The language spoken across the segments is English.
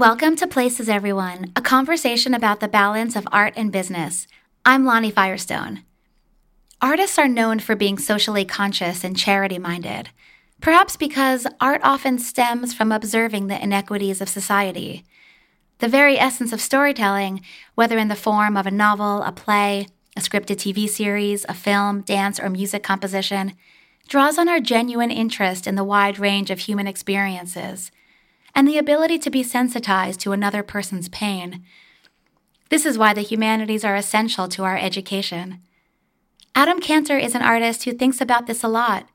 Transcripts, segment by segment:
Welcome to Places Everyone, a conversation about the balance of art and business. I'm Lonnie Firestone. Artists are known for being socially conscious and charity minded, perhaps because art often stems from observing the inequities of society. The very essence of storytelling, whether in the form of a novel, a play, a scripted TV series, a film, dance, or music composition, draws on our genuine interest in the wide range of human experiences and the ability to be sensitized to another person's pain. This is why the humanities are essential to our education. Adam Kantor is an artist who thinks about this a lot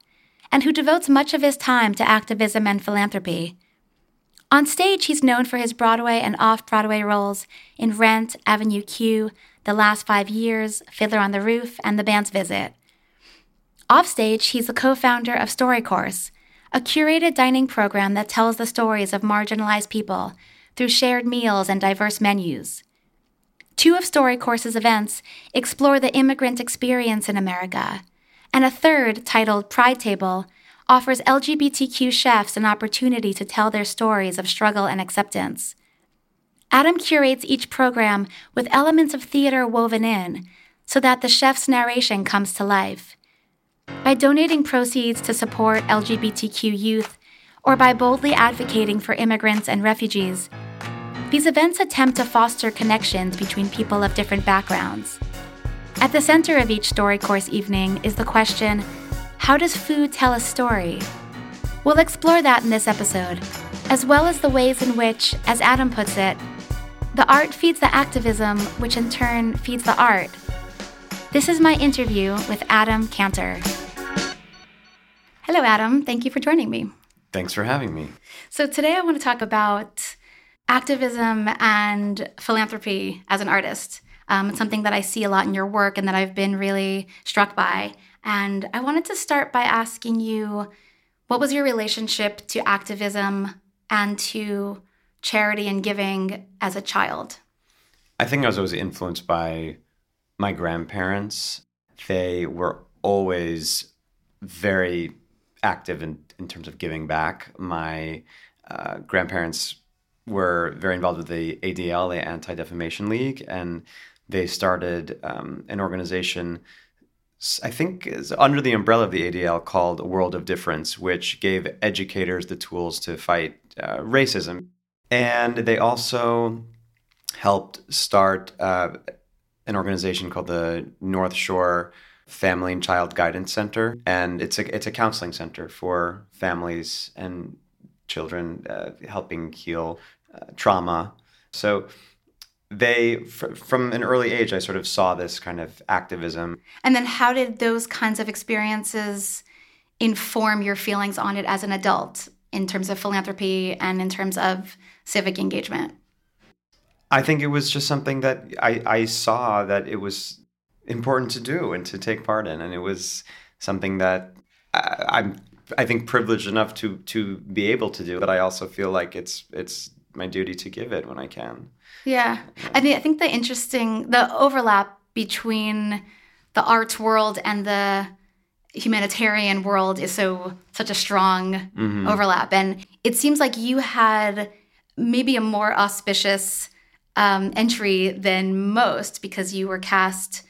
and who devotes much of his time to activism and philanthropy. On stage, he's known for his Broadway and off Broadway roles in Rent, Avenue Q, The Last Five Years, Fiddler on the Roof, and The Band's Visit. Offstage, he's the co founder of StoryCourse, a curated dining program that tells the stories of marginalized people through shared meals and diverse menus. Two of StoryCourse's events explore the immigrant experience in America, and a third, titled Pride Table, offers LGBTQ chefs an opportunity to tell their stories of struggle and acceptance. Adam curates each program with elements of theater woven in so that the chef's narration comes to life. By donating proceeds to support LGBTQ youth, or by boldly advocating for immigrants and refugees, these events attempt to foster connections between people of different backgrounds. At the center of each StoryCourse evening is the question How does food tell a story? We'll explore that in this episode, as well as the ways in which, as Adam puts it, the art feeds the activism, which in turn feeds the art this is my interview with Adam Kantor. Hello, Adam. Thank you for joining me. Thanks for having me. So, today I want to talk about activism and philanthropy as an artist. Um, it's something that I see a lot in your work and that I've been really struck by. And I wanted to start by asking you what was your relationship to activism and to charity and giving as a child? I think I was always influenced by my grandparents, they were always very active in, in terms of giving back. My uh, grandparents were very involved with the ADL, the Anti Defamation League, and they started um, an organization. I think is under the umbrella of the ADL called World of Difference, which gave educators the tools to fight uh, racism. And they also helped start uh, an organization called the North Shore Family and Child Guidance Center, and it's a it's a counseling center for families and children, uh, helping heal uh, trauma. So they fr- from an early age i sort of saw this kind of activism. And then how did those kinds of experiences inform your feelings on it as an adult in terms of philanthropy and in terms of civic engagement I think it was just something that I, I saw that it was important to do and to take part in, and it was something that I, I'm I think privileged enough to to be able to do. But I also feel like it's it's my duty to give it when I can. Yeah, yeah. I think I think the interesting the overlap between the arts world and the humanitarian world is so such a strong mm-hmm. overlap, and it seems like you had maybe a more auspicious um, entry than most because you were cast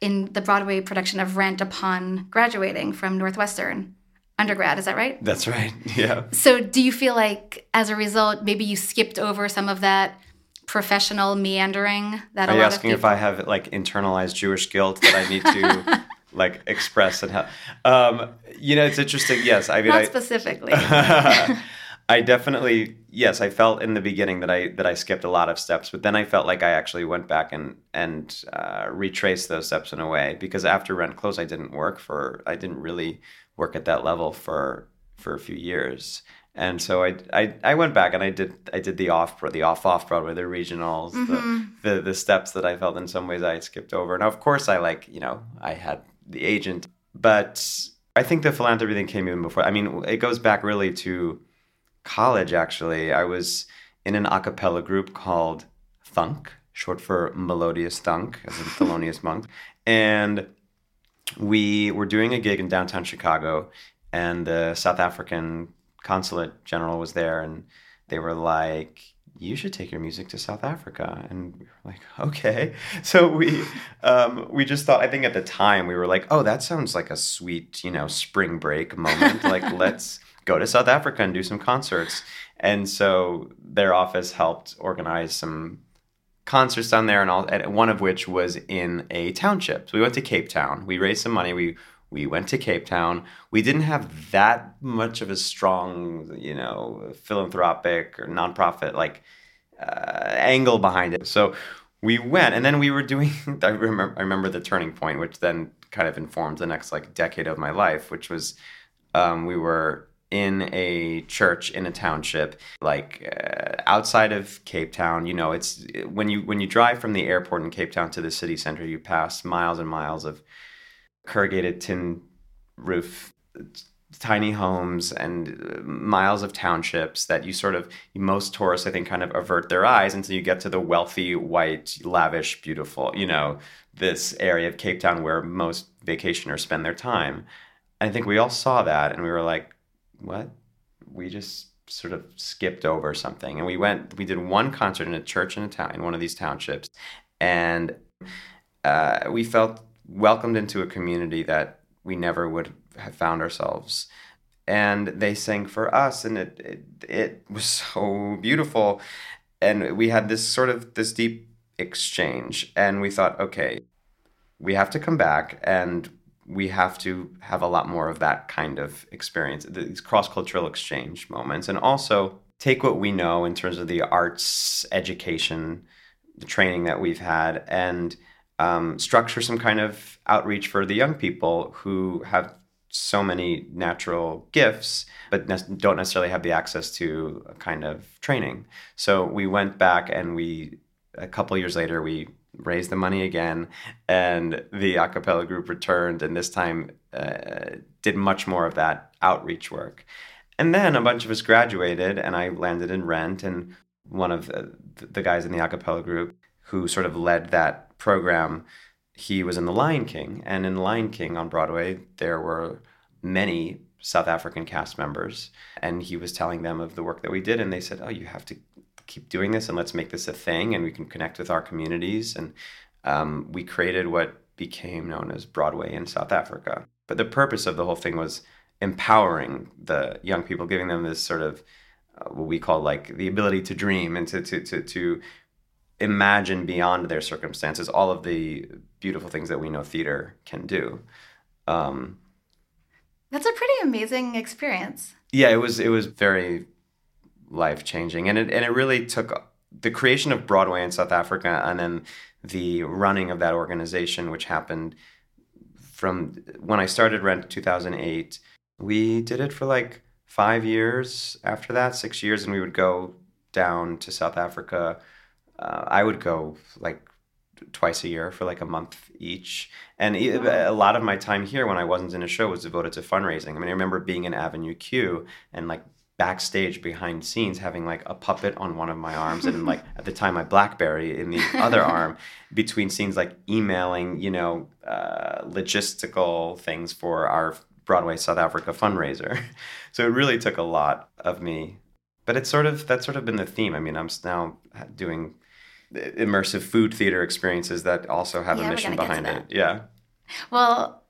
in the Broadway production of Rent upon graduating from Northwestern undergrad. Is that right? That's right. Yeah. So, do you feel like as a result, maybe you skipped over some of that professional meandering that Are you asking if I have like internalized Jewish guilt that I need to like express and how? Um, you know, it's interesting. Yes, I mean, not I, specifically. I definitely yes, I felt in the beginning that I that I skipped a lot of steps, but then I felt like I actually went back and and uh, retraced those steps in a way because after Rent closed, I didn't work for I didn't really work at that level for for a few years, and so I I, I went back and I did I did the off the off off Broadway, the regionals, mm-hmm. the, the the steps that I felt in some ways I skipped over. Now of course I like you know I had the agent, but I think the philanthropy thing came even before. I mean it goes back really to college, actually, I was in an a cappella group called Thunk, short for Melodious Thunk, as in Thelonious Monk. And we were doing a gig in downtown Chicago, and the South African consulate general was there, and they were like, you should take your music to South Africa. And we were like, okay. So we um, we just thought, I think at the time we were like, oh, that sounds like a sweet, you know, spring break moment. like, let's go to South Africa and do some concerts. And so their office helped organize some concerts down there, and, all, and one of which was in a township. So we went to Cape Town. We raised some money. We we went to Cape Town. We didn't have that much of a strong, you know, philanthropic or nonprofit like uh, angle behind it. So we went, and then we were doing. I remember. I remember the turning point, which then kind of informed the next like decade of my life, which was um, we were in a church in a township like uh, outside of Cape Town you know it's when you when you drive from the airport in Cape Town to the city center you pass miles and miles of corrugated tin roof tiny homes and uh, miles of townships that you sort of most tourists i think kind of avert their eyes until you get to the wealthy white lavish beautiful you know this area of cape town where most vacationers spend their time. I think we all saw that and we were like what? We just sort of skipped over something. And we went, we did one concert in a church in a town, in one of these townships. And uh, we felt welcomed into a community that we never would have found ourselves. And they sang for us, and it, it, it was so beautiful. And we had this sort of this deep exchange. And we thought, okay, we have to come back and we have to have a lot more of that kind of experience, these cross cultural exchange moments, and also take what we know in terms of the arts education, the training that we've had, and um, structure some kind of outreach for the young people who have so many natural gifts, but ne- don't necessarily have the access to a kind of training. So we went back and we, a couple years later, we raised the money again, and the a cappella group returned, and this time uh, did much more of that outreach work. And then a bunch of us graduated, and I landed in Rent, and one of the, the guys in the a cappella group who sort of led that program, he was in The Lion King, and in The Lion King on Broadway, there were many South African cast members, and he was telling them of the work that we did, and they said, "Oh, you have to keep doing this and let's make this a thing and we can connect with our communities. And um, we created what became known as Broadway in South Africa. But the purpose of the whole thing was empowering the young people, giving them this sort of uh, what we call like the ability to dream and to, to, to, to imagine beyond their circumstances all of the beautiful things that we know theater can do. Um, That's a pretty amazing experience. Yeah, it was. It was very life changing. And it and it really took the creation of Broadway in South Africa and then the running of that organization, which happened from when I started Rent 2008. We did it for like five years after that, six years, and we would go down to South Africa. Uh, I would go like twice a year for like a month each. And a lot of my time here when I wasn't in a show was devoted to fundraising. I mean, I remember being in Avenue Q and like backstage behind scenes having like a puppet on one of my arms and like at the time my blackberry in the other arm between scenes like emailing you know uh, logistical things for our broadway south africa fundraiser. So it really took a lot of me. But it's sort of that's sort of been the theme. I mean i'm now doing immersive food theater experiences that also have yeah, a mission behind it. yeah. Well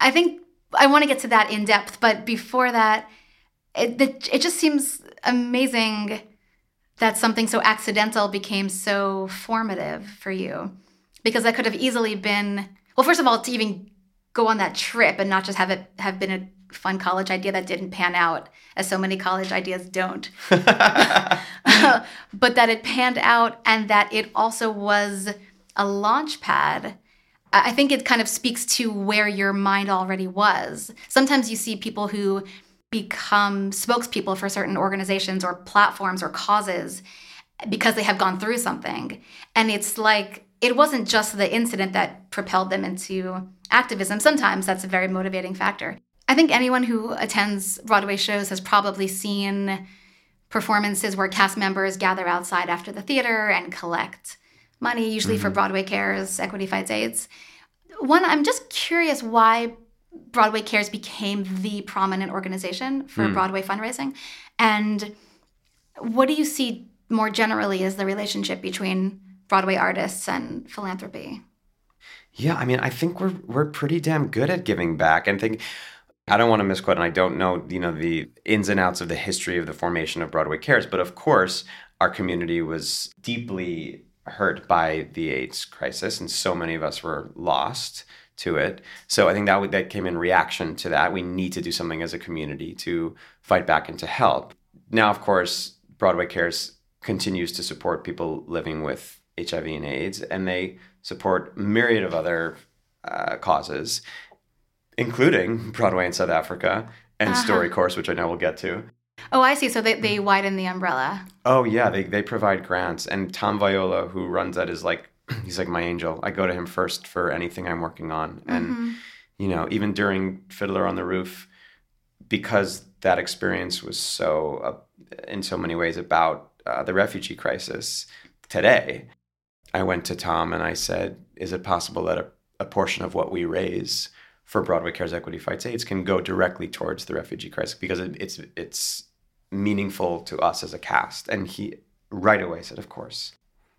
i think i want to get to that in depth but before that it, it just seems amazing that something so accidental became so formative for you. Because that could have easily been well first of all to even go on that trip and not just have it have been a fun college idea that didn't pan out as so many college ideas don't. But that it panned out and that it also was a launch pad i think it kind of speaks to where your mind already was. Sometimes you see people who become spokespeople for certain organizations or platforms or causes because they have gone through something. And it's like, it wasn't just the incident that propelled them into activism. Sometimes that's a very motivating factor. I think anyone who attends Broadway shows has probably seen performances where cast members gather outside after the theater and collect money, usually mm-hmm. for Broadway Cares, Equity Fights AIDS. One, I'm just curious why Broadway Cares became the prominent organization for mm. Broadway fundraising. And what do you see more generally as the relationship between Broadway artists and philanthropy? Yeah, I mean, I think we're we're pretty damn good at giving back and think I don't want to misquote and I don't know, you know, the ins and outs of the history of the formation of Broadway Cares, but of course, our community was deeply hurt by the AIDS crisis and so many of us were lost to it. So I think that that came in reaction to that. We need to do something as a community to fight back and to help. Now, of course, Broadway Cares continues to support people living with HIV and AIDS, and they support myriad of other uh, causes, including Broadway in South Africa and uh-huh. StoryCourse, which I know we'll get to. Oh, I see. So they, they widen the umbrella. Oh yeah, they they provide grants, and Tom Viola, who runs that, is like he's like my angel. I go to him first for anything I'm working on, and mm-hmm. you know, even during Fiddler on the Roof, because that experience was so, uh, in so many ways, about uh, the refugee crisis today. I went to Tom and I said, "Is it possible that a, a portion of what we raise for Broadway Cares Equity Fights AIDS can go directly towards the refugee crisis because it, it's it's meaningful to us as a cast?" And he right away said, "Of course."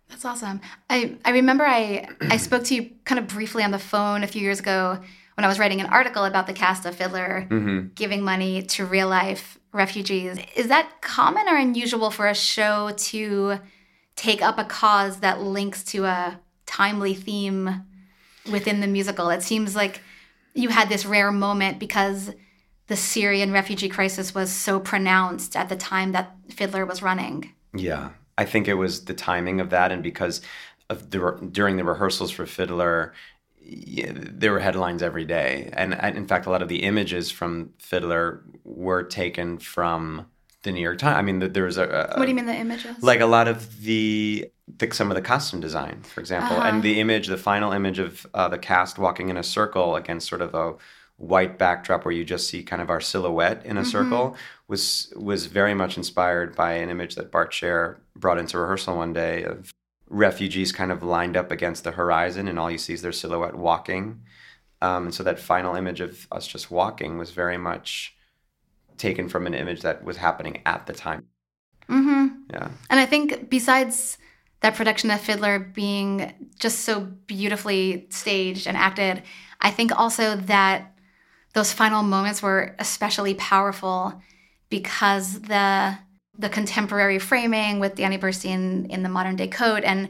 That's awesome. I, I remember I, I spoke to you kind of briefly on the phone a few years ago when I was writing an article about the cast of Fiddler mm-hmm. giving money to real life refugees. Is that common or unusual for a show to take up a cause that links to a timely theme within the musical? It seems like you had this rare moment because the Syrian refugee crisis was so pronounced at the time that Fiddler was running. Yeah. I think it was the timing of that, and because of the during the rehearsals for Fiddler, yeah, there were headlines every day, and, and, in fact, a lot of the images from Fiddler were taken from the New York Times. I mean, there was a, a what do you mean the images? Like a lot of the, the some of the costume design, for example, uh-huh. and the image, the final image of uh, the cast walking in a circle against sort of a white backdrop where you just see kind of our silhouette in a mm-hmm. circle was was very much inspired by an image that Bart Sher brought into rehearsal one day of refugees kind of lined up against the horizon and all you see is their silhouette walking um, and so that final image of us just walking was very much taken from an image that was happening at the time mm-hmm. yeah and i think besides that production of fiddler being just so beautifully staged and acted i think also that those final moments were especially powerful because the the contemporary framing with Danny Burstein in the modern day code and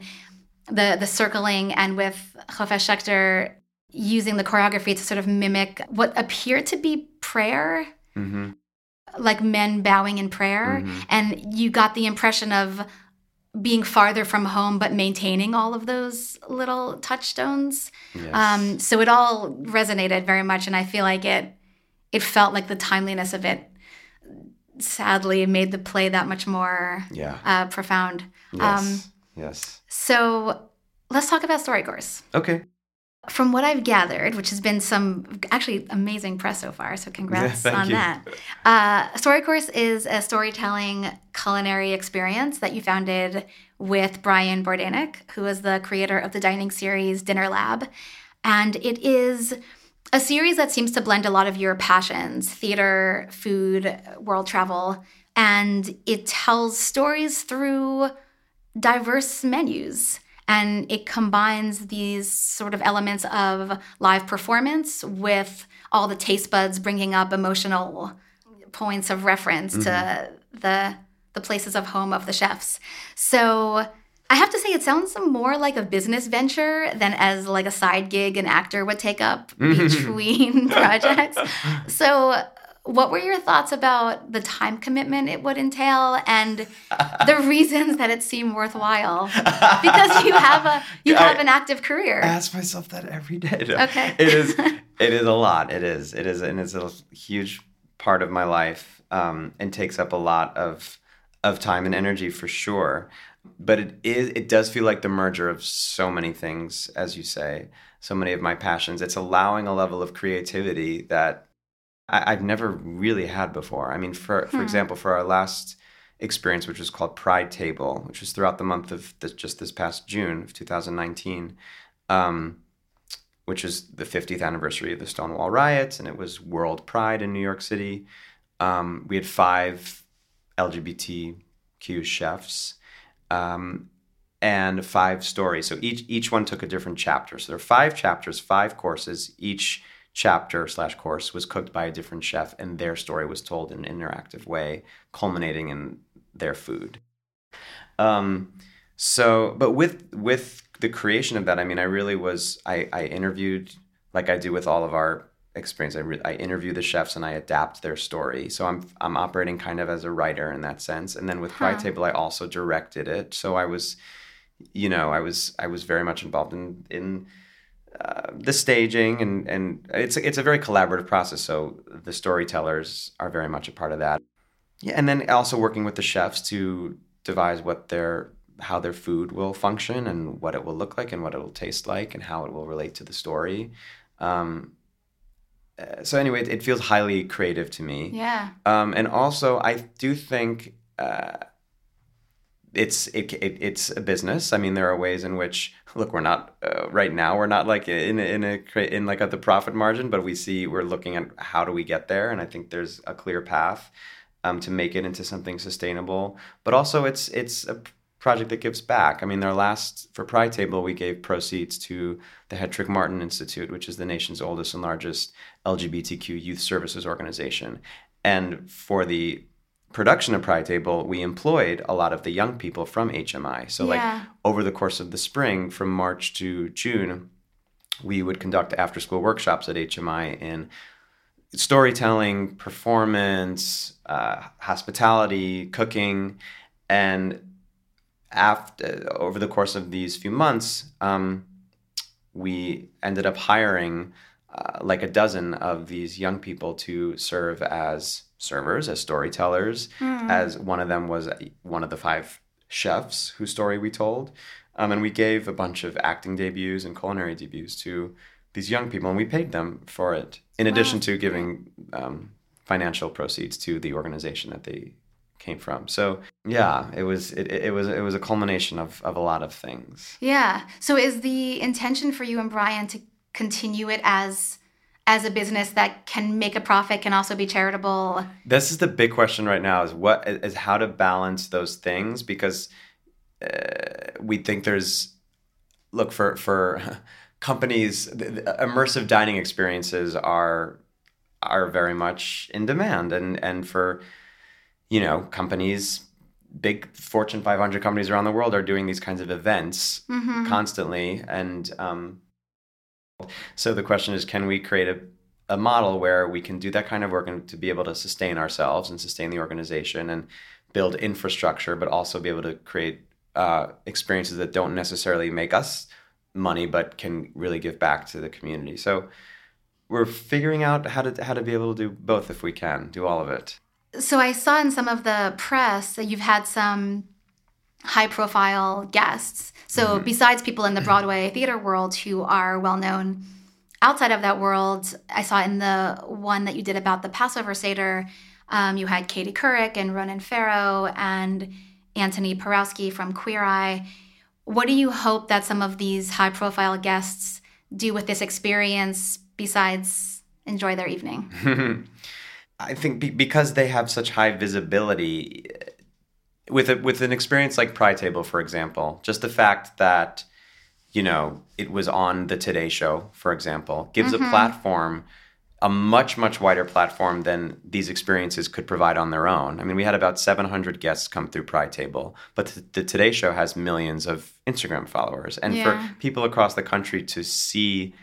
the the circling and with Hofesh Shechter using the choreography to sort of mimic what appeared to be prayer. Mm-hmm. Like men bowing in prayer. Mm-hmm. And you got the impression of being farther from home but maintaining all of those little touchstones yes. um, so it all resonated very much and i feel like it it felt like the timeliness of it sadly made the play that much more yeah. uh, profound yes. Um, yes so let's talk about StoryCourse okay from what I've gathered, which has been some actually amazing press so far, so congrats yeah, on you. that. Uh, StoryCourse is a storytelling culinary experience that you founded with Brian Bordainick, who is the creator of the dining series Dinner Lab. And it is a series that seems to blend a lot of your passions theater, food, world travel, and it tells stories through diverse menus and it combines these sort of elements of live performance with all the taste buds bringing up emotional points of reference mm-hmm. to the the places of home of the chefs. So I have to say it sounds more like a business venture than as like a side gig an actor would take up between projects. So what were your thoughts about the time commitment it would entail and the reasons that it seemed worthwhile? Because you have a you have I, an active career. I ask myself that every day. No. Okay. It is it is a lot. It is. It is and it's a huge part of my life um, and takes up a lot of of time and energy for sure. But it is it does feel like the merger of so many things, as you say, so many of my passions. It's allowing a level of creativity that I, have never really had before. I mean, for for hmm. example, for our last experience, which was called Pride Table, which was throughout the month of this, just this past June of 2019, um, which is the 50th anniversary of the Stonewall riots, and it was World Pride in New York City. Um, we had five LGBTQ chefs, um, and five stories. So each each one took a different chapter. So there are five chapters, five courses. Each chapter slash course was cooked by a different chef, and their story was told in an interactive way, culminating in their food. Um, so, but with with the creation of that, I mean, I really was. I, I interviewed like I do with all of our experience. I, re- I interview the chefs and I adapt their story. So I'm I'm operating kind of as a writer in that sense. And then with huh. Pride Table, I also directed it. So I was, you know, I was I was very much involved in in uh, the staging and and it's it's a very collaborative process. So the storytellers are very much a part of that. Yeah, and then also working with the chefs to devise what their how their food will function and what it will look like and what it will taste like and how it will relate to the story. Um, uh, so anyway, it, it, feels highly creative to me. Yeah. Um, and also, I do think uh, it's it, it, it's a business. I mean, there are ways in which look, we're not uh, right now. We're not like in in a in like at the profit margin, but we see we're looking at how do we get there, and I think there's a clear path um, to make it into something sustainable. But also, it's it's a project that gives back. I mean, our last for Pride Table, we gave proceeds to the Hetrick Martin Institute, which is the nation's oldest and largest LGBTQ youth services organization. And for the production of Pride Table, we employed a lot of the young people from HMI. So, yeah. like over the course of the spring, from March to June, we would conduct after school workshops at HMI in storytelling, performance, uh, hospitality, cooking, and after over the course of these few months, um, we ended up hiring uh, like a dozen of these young people to serve as servers, as storytellers. Mm. As one of them was one of the five chefs whose story we told, um, and we gave a bunch of acting debuts and culinary debuts to these young people, and we paid them for it. In addition to giving um, financial proceeds to the organization that they came from. So yeah, it was it, it was it was a culmination of of a lot of things. Yeah. So is the intention for you and Brian to continue it as as a business that can make a profit can also be charitable? This is the big question right now is what is how to balance those things because uh, we think there's look for for companies the, the immersive dining experiences are are very much in demand and and for you know, companies, big Fortune 500 companies around the world are doing these kinds of events mm-hmm. constantly. And um, so the question is can we create a, a model where we can do that kind of work and to be able to sustain ourselves and sustain the organization and build infrastructure, but also be able to create uh, experiences that don't necessarily make us money, but can really give back to the community. So we're figuring out how to how to be able to do both if we can do all of it so I saw in some of the press that you've had some high profile guests. So mm-hmm. besides people in the Broadway theater world who are well known outside of that world, I saw in the one that you did about the Passover Seder, um, you had Katie Couric and Ronan Farrow and Antoni Porowski from Queer Eye. What do you hope that some of these high profile guests do with this experience besides enjoy their evening? I think be, because they have such high visibility with a, with an experience like Pride Table, for example, just the fact that you know it was on the Today Show, for example, gives mm-hmm. a platform, a much much wider platform than these experiences could provide on their own. I mean, we had about 700 guests come through Pride Table, but the, the Today Show has millions of Instagram followers, and yeah. for people across the country to see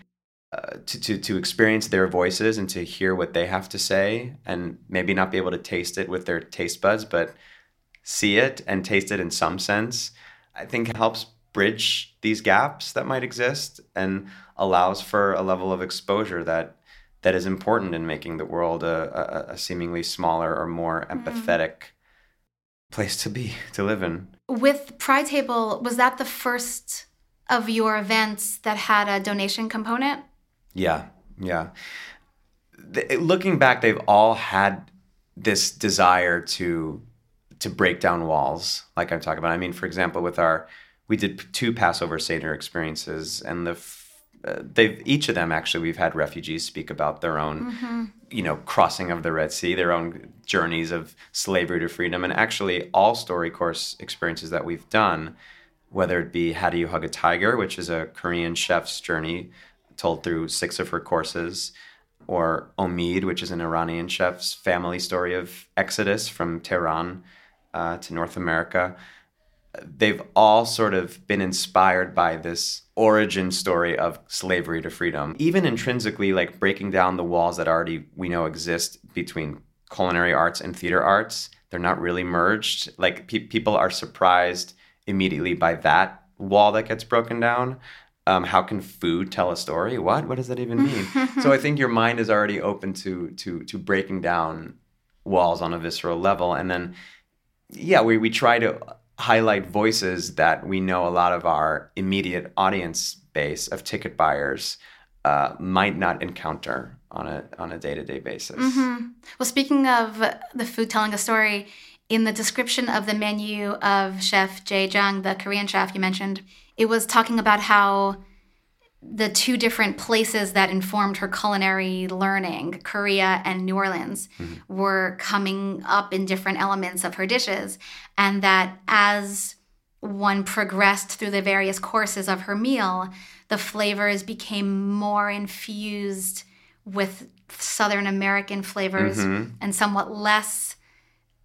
uh, to, to to experience their voices and to hear what they have to say and maybe not be able to taste it with their taste buds but see it and taste it in some sense i think helps bridge these gaps that might exist and allows for a level of exposure that that is important in making the world a, a, a seemingly smaller or more mm-hmm. empathetic mm. place to be to live in with pride table was that the first of your events that had a donation component yeah, yeah. The, looking back, they've all had this desire to to break down walls, like I'm talking about. I mean, for example, with our we did two Passover Seder experiences, and the uh, they've each of them actually we've had refugees speak about their own mm-hmm. you know crossing of the red sea their own journeys of slavery to freedom and actually all story course experiences that we've done whether it be how do you hug a tiger which is a korean chef's journey told through six of her courses or omid which is an iranian chef's family story of exodus from tehran uh, to north america. They've all sort of been inspired by this origin story of slavery to freedom. Even intrinsically like breaking down the walls that already we know exist between culinary arts and theater arts they're not really merged. Like pe- people are surprised immediately by that wall that gets broken down. Um, how can food tell a story? What? What does that even mean? So i think your mind is already open to to to breaking down walls on a visceral level. And then yeah we, we try to highlight voices that we know a lot of our immediate audience base of ticket buyers uh, might not encounter on a on a day to day basis. Mm-hmm. Well, speaking of the food telling a story, in the description of the menu of Chef Jae Jung, the Korean chef you mentioned, it was talking about how the two different places that informed her culinary learning, Korea and New Orleans, mm-hmm. were coming up in different elements of her dishes. And that as one progressed through the various courses of her meal, the flavors became more infused with Southern American flavors mm-hmm. and somewhat less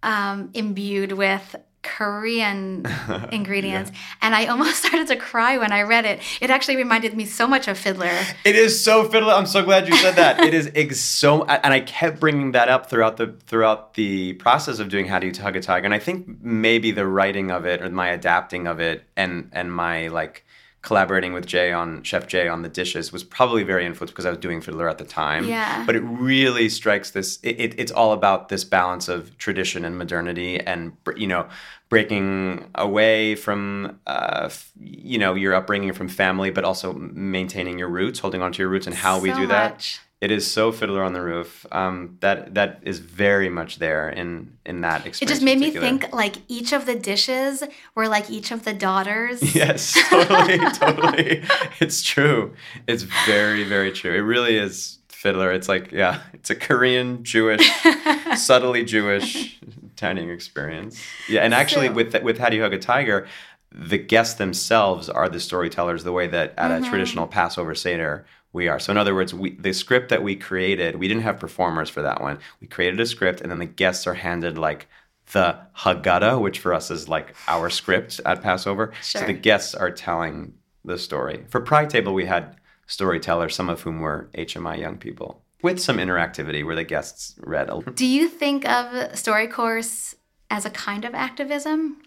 um, imbued with Korean ingredients. yeah. And I almost started to cry when I read it. It actually reminded me so much of Fiddler. It is so Fiddler. I'm so glad you said that. it is ex- so, and I kept bringing that up throughout the throughout the process of doing How Do You Hug a Tiger. And I think maybe the writing of it or my adapting of it and and my like collaborating with Jae on Chef Jae on the dishes was probably very influenced because I was doing Fiddler at the time. Yeah. But it really strikes this. It, it, it's all about this balance of tradition and modernity, and you know, breaking away from uh, you know your upbringing from family, but also maintaining your roots, holding on to your roots, and how so we do much. that. It is so Fiddler on the Roof. Um, that that is very much there in in that experience. It just made me think like each of the dishes were like each of the daughters. Yes, totally, totally. It's true. It's very very true. It really is Fiddler. It's like yeah, it's a Korean Jewish, subtly Jewish dining experience. Yeah, and actually so, with with How Do You Hug a Tiger, the guests themselves are the storytellers. The way that at mm-hmm. a traditional Passover seder we are. So in other words, we, the script that we created, we didn't have performers for that one. We created a script, and then the guests are handed like the Haggadah, which for us is like our script at Passover. Sure. So the guests are telling the story. For Pride Table, we had storytellers, some of whom were HMI young people, with some interactivity where the guests read. A- Do you think of Story Course as a kind of activism?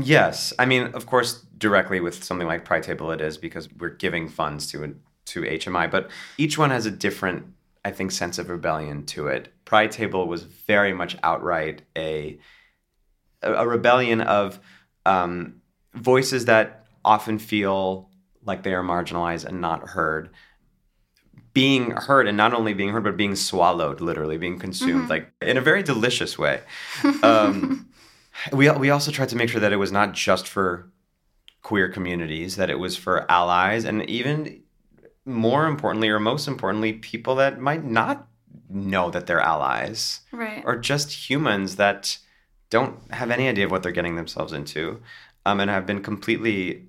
Yes. I mean, of course, directly with something like Pride Table, it is because we're giving funds to to HMI, but each one has a different, I think, sense of rebellion to it. Pride Table was very much outright a a rebellion of um, voices that often feel like they are marginalized and not heard being heard and not only being heard but being swallowed literally being consumed mm-hmm. like in a very delicious way um, we, we also tried to make sure that it was not just for queer communities that it was for allies and even more importantly or most importantly people that might not know that they're allies right. or just humans that don't have any idea of what they're getting themselves into um, and have been completely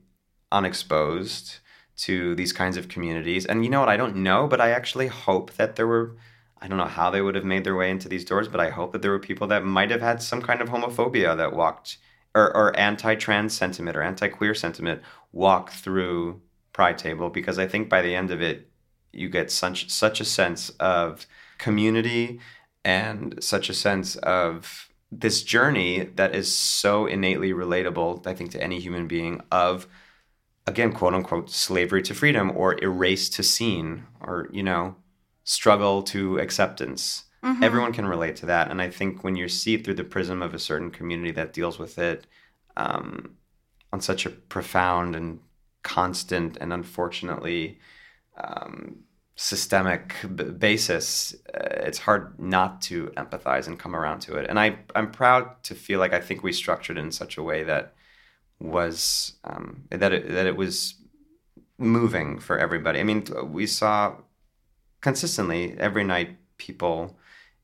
unexposed to these kinds of communities. And you know what? I don't know but i actually hope that there were i don't know how they would have made their way into these doors but i hope that there were people that might have had some kind of homophobia that walked or, or anti-trans sentiment or anti-queer sentiment walk through pride table because I think by the end of it, you get such such a sense of community and such a sense of this journey that is so innately relatable, I think, to any human being of again, quote unquote, slavery to freedom or erase to seen or, you know, struggle to acceptance. Mm-hmm. Everyone can relate to that. And I think when you see it through the prism of a certain community that deals with it um, on such a profound and constant and unfortunately um, systemic b- basis, uh, it's hard not to empathize and come around to it. And I, I'm proud to feel like I think we structured it in such a way that was um, that it, that it was moving for everybody. I mean, we saw consistently every night people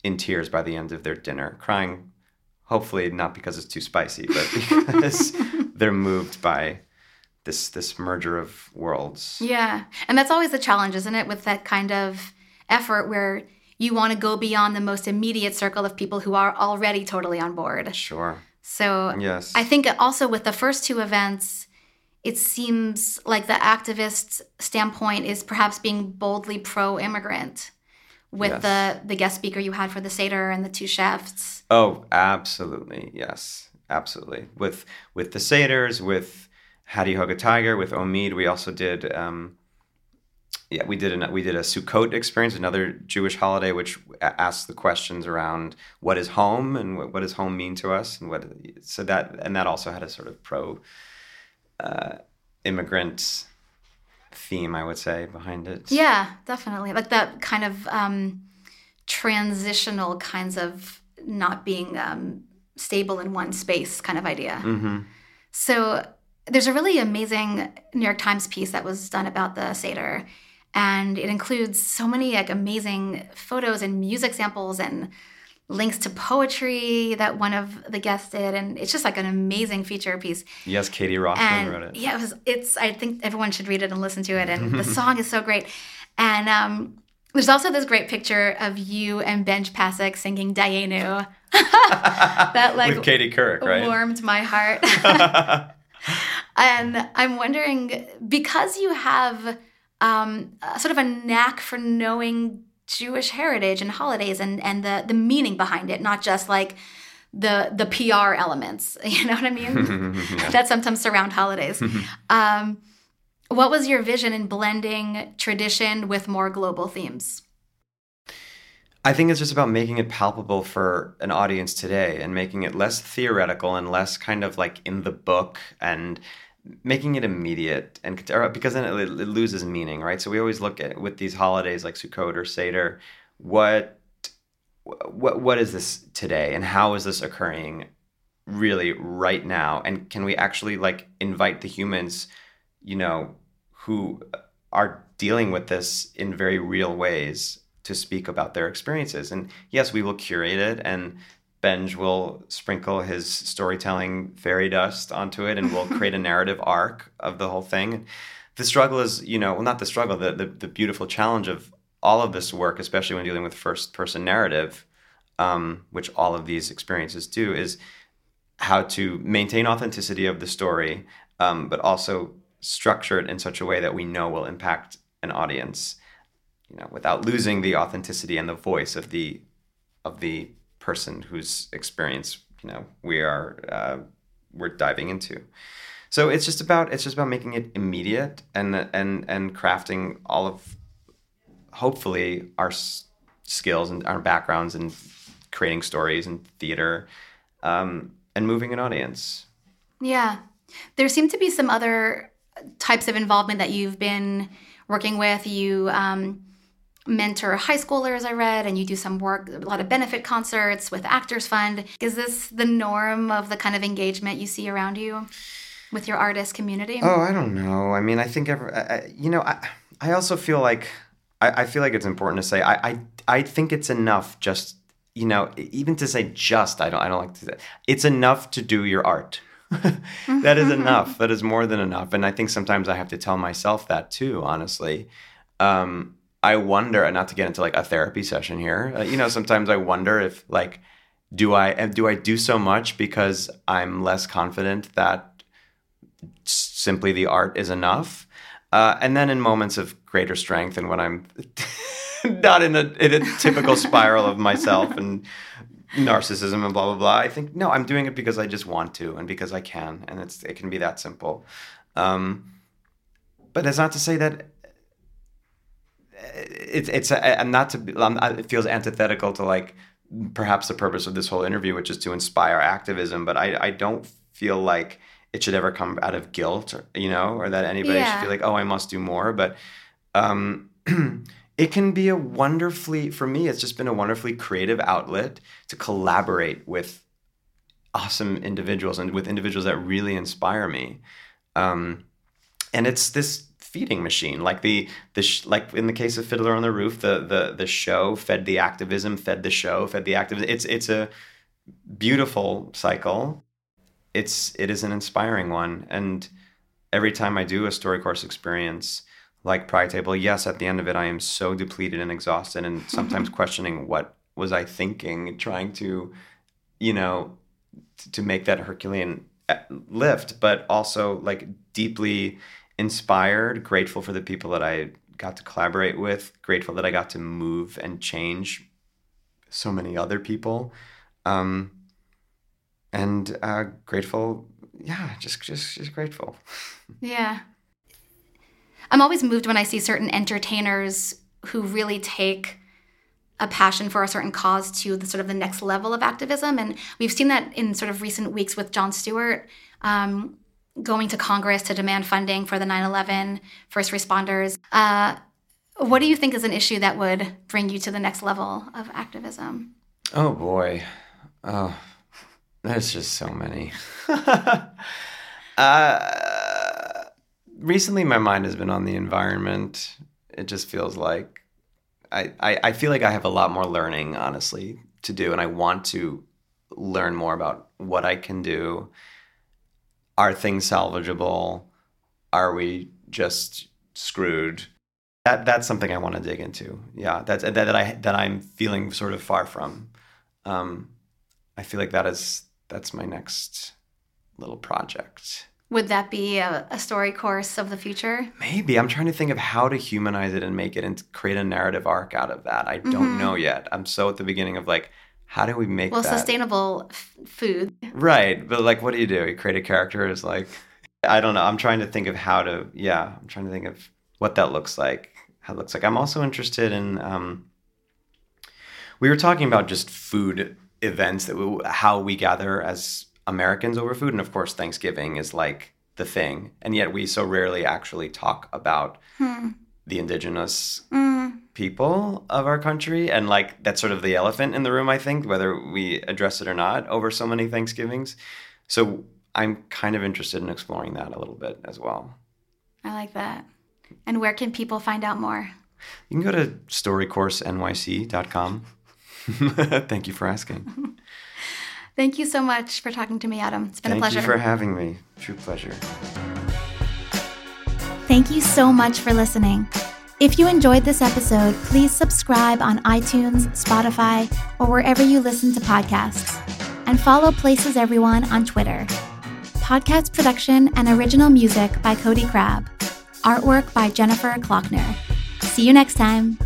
in tears by the end of their dinner, crying, hopefully not because it's too spicy, but because they're moved by this this merger of worlds. Yeah. And that's always the challenge, isn't it, with that kind of effort where you want to go beyond the most immediate circle of people who are already totally on board. Sure. So Yes. I think also with the first two events, it seems like the activist standpoint is perhaps being boldly pro-immigrant with Yes. the the guest speaker you had for the Seder and the two chefs. Oh, absolutely. Yes, absolutely. With with the Seders, with Hattie Hug a Tiger, with Omid, we also did. Um, yeah, we did an, we did a Sukkot experience, another Jewish holiday, which asks the questions around what is home and what, what does home mean to us, and what so that and that also had a sort of pro uh, immigrant theme, I would say, behind it. Yeah, definitely. Like that kind of um, transitional kinds of not being um, stable in one space kind of idea. hmm So there's a really amazing New York Times piece that was done about the Seder. And it includes so many like amazing photos and music samples and links to poetry that one of the guests did. And it's just like an amazing feature piece. Yes, Katie Rothman wrote it. yeah, it was it's I think everyone should read it and listen to it. And the song is so great. And um there's also this great picture of you and Benj Pasek singing Dayenu. that like with Katie Couric, right? warmed my heart. and I'm wondering because you have um, sort of a knack for knowing Jewish heritage and holidays and and the the meaning behind it, not just like the the PR elements. You know what I mean? that sometimes surround holidays. um, what was your vision in blending tradition with more global themes? I think it's just about making it palpable for an audience today and making it less theoretical and less kind of like in the book and making it immediate and because then it, it loses meaning, right? So we always look at with these holidays like Sukkot or Seder, what what what is this today and how is this occurring really right now and can we actually like invite the humans you know who are dealing with this in very real ways to speak about their experiences and yes we will curate it and benj will sprinkle his storytelling fairy dust onto it and we'll create a narrative arc of the whole thing. The struggle is you know well not the struggle the, the, the beautiful challenge of all of this work especially when dealing with first person narrative um, which all of these experiences do is how to maintain authenticity of the story um, but also structure it in such a way that we know will impact an audience you know without losing the authenticity and the voice of the of the person whose experience you know we are uh, we're diving into so it's just about it's just about making it immediate and and and crafting all of hopefully our s- skills and our backgrounds in creating stories and theater um, and moving an audience Yeah. There seem to be some other types of involvement that you've been working with. You um, mentor high schoolers, I read, and you do some work, a lot of benefit concerts with Actors Fund. Is this the norm of the kind of engagement you see around you with your artist community? Oh, I don't know. I mean, I think every, I, you know, I, I also feel like I, I feel like it's important to say I, I I think it's enough just you know even to say just I don't I don't like to say it's enough to do your art. that is enough. That is more than enough. And I think sometimes I have to tell myself that too. Honestly, um, I wonder, and not to get into like a therapy session here. Uh, you know, sometimes I wonder if like do I do I do so much because I'm less confident that simply the art is enough. Uh, and then in moments of greater strength and when I'm not in a, in a typical spiral of myself and narcissism and blah blah blah, I think no, I'm doing it because I just want to and because I can, and it's it can be that simple. Um, but that's not to say that it's it's a, I'm not to be- I'm, I- it feels antithetical to like perhaps the purpose of this whole interview, which is to inspire activism. But I I don't feel like it should ever come out of guilt, or, you know, or that anybody Yeah. should feel like oh I must do more. But um, it can be a wonderfully for me. It's just been a wonderfully creative outlet to collaborate with awesome individuals and with individuals that really inspire me. Um, and it's this feeding machine. Like the the sh- like in the case of fiddler on the roof the the the show fed the activism fed the show fed the activism. It's it's a beautiful cycle. It's it is an inspiring one. And every time i do a story course experience like Pride Table, yes, at the end of it, I am so depleted and exhausted, and sometimes questioning what was I thinking, trying to, you know, to make that Herculean uh, lift, but also like deeply inspired, grateful for the people that I got to collaborate with, grateful that I got to move and change so many other people, um, and uh, grateful. Yeah, just just just grateful. Yeah. I'm always moved when I see certain entertainers who really take a passion for a certain cause to the sort of the next level of activism. And we've seen that in sort of recent weeks with Jon Stewart um, going to Congress to demand funding for the 9 11 first responders. Uh, what do you think is an issue that would bring you to the next level of activism? Oh boy. Oh, there's just so many. uh, recently, my mind has been on the environment. It just feels like I, I, I feel like I have a lot more learning, honestly, to do, and I want to learn more about what I can do. Are things salvageable? Are we just screwed? That that's something I want to dig into. Yeah, that's that, that I that I'm feeling sort of far from. Um, I feel like that is that's my next little project. Would that be a, a StoryCourse of the future? Maybe I'm trying to think of how to humanize it and make it and create a narrative arc out of that. I don't Mhm. know yet. I'm so at the beginning of like, how do we make Well, that sustainable f- food. right? But like, what do you do? You create a character as like, I don't know. I'm trying to think of how to. Yeah, I'm trying to think of what that looks like. How it looks like. I'm also interested in. Um, we were talking about just food events that we, how we gather as Americans over food, and of course, Thanksgiving is like the thing, and yet we so rarely actually talk about Hmm. The indigenous Mm. people of our country and like that's sort of the elephant in the room i think whether we address it or not over so many thanksgivings so i'm kind of interested in exploring that a little bit as well I like that. And where can people find out more? you can go to storycoursenyc.com thank you for asking Thank you so much for talking to me, Adam. It's been thank a pleasure. you for having me true pleasure Thank you so much for listening. If you enjoyed this episode, please subscribe on iTunes, Spotify, or wherever you listen to podcasts. And follow Places Everyone on Twitter. Podcast production and original music by Cody Crabb. Artwork by Jennifer Klockner. See you next time.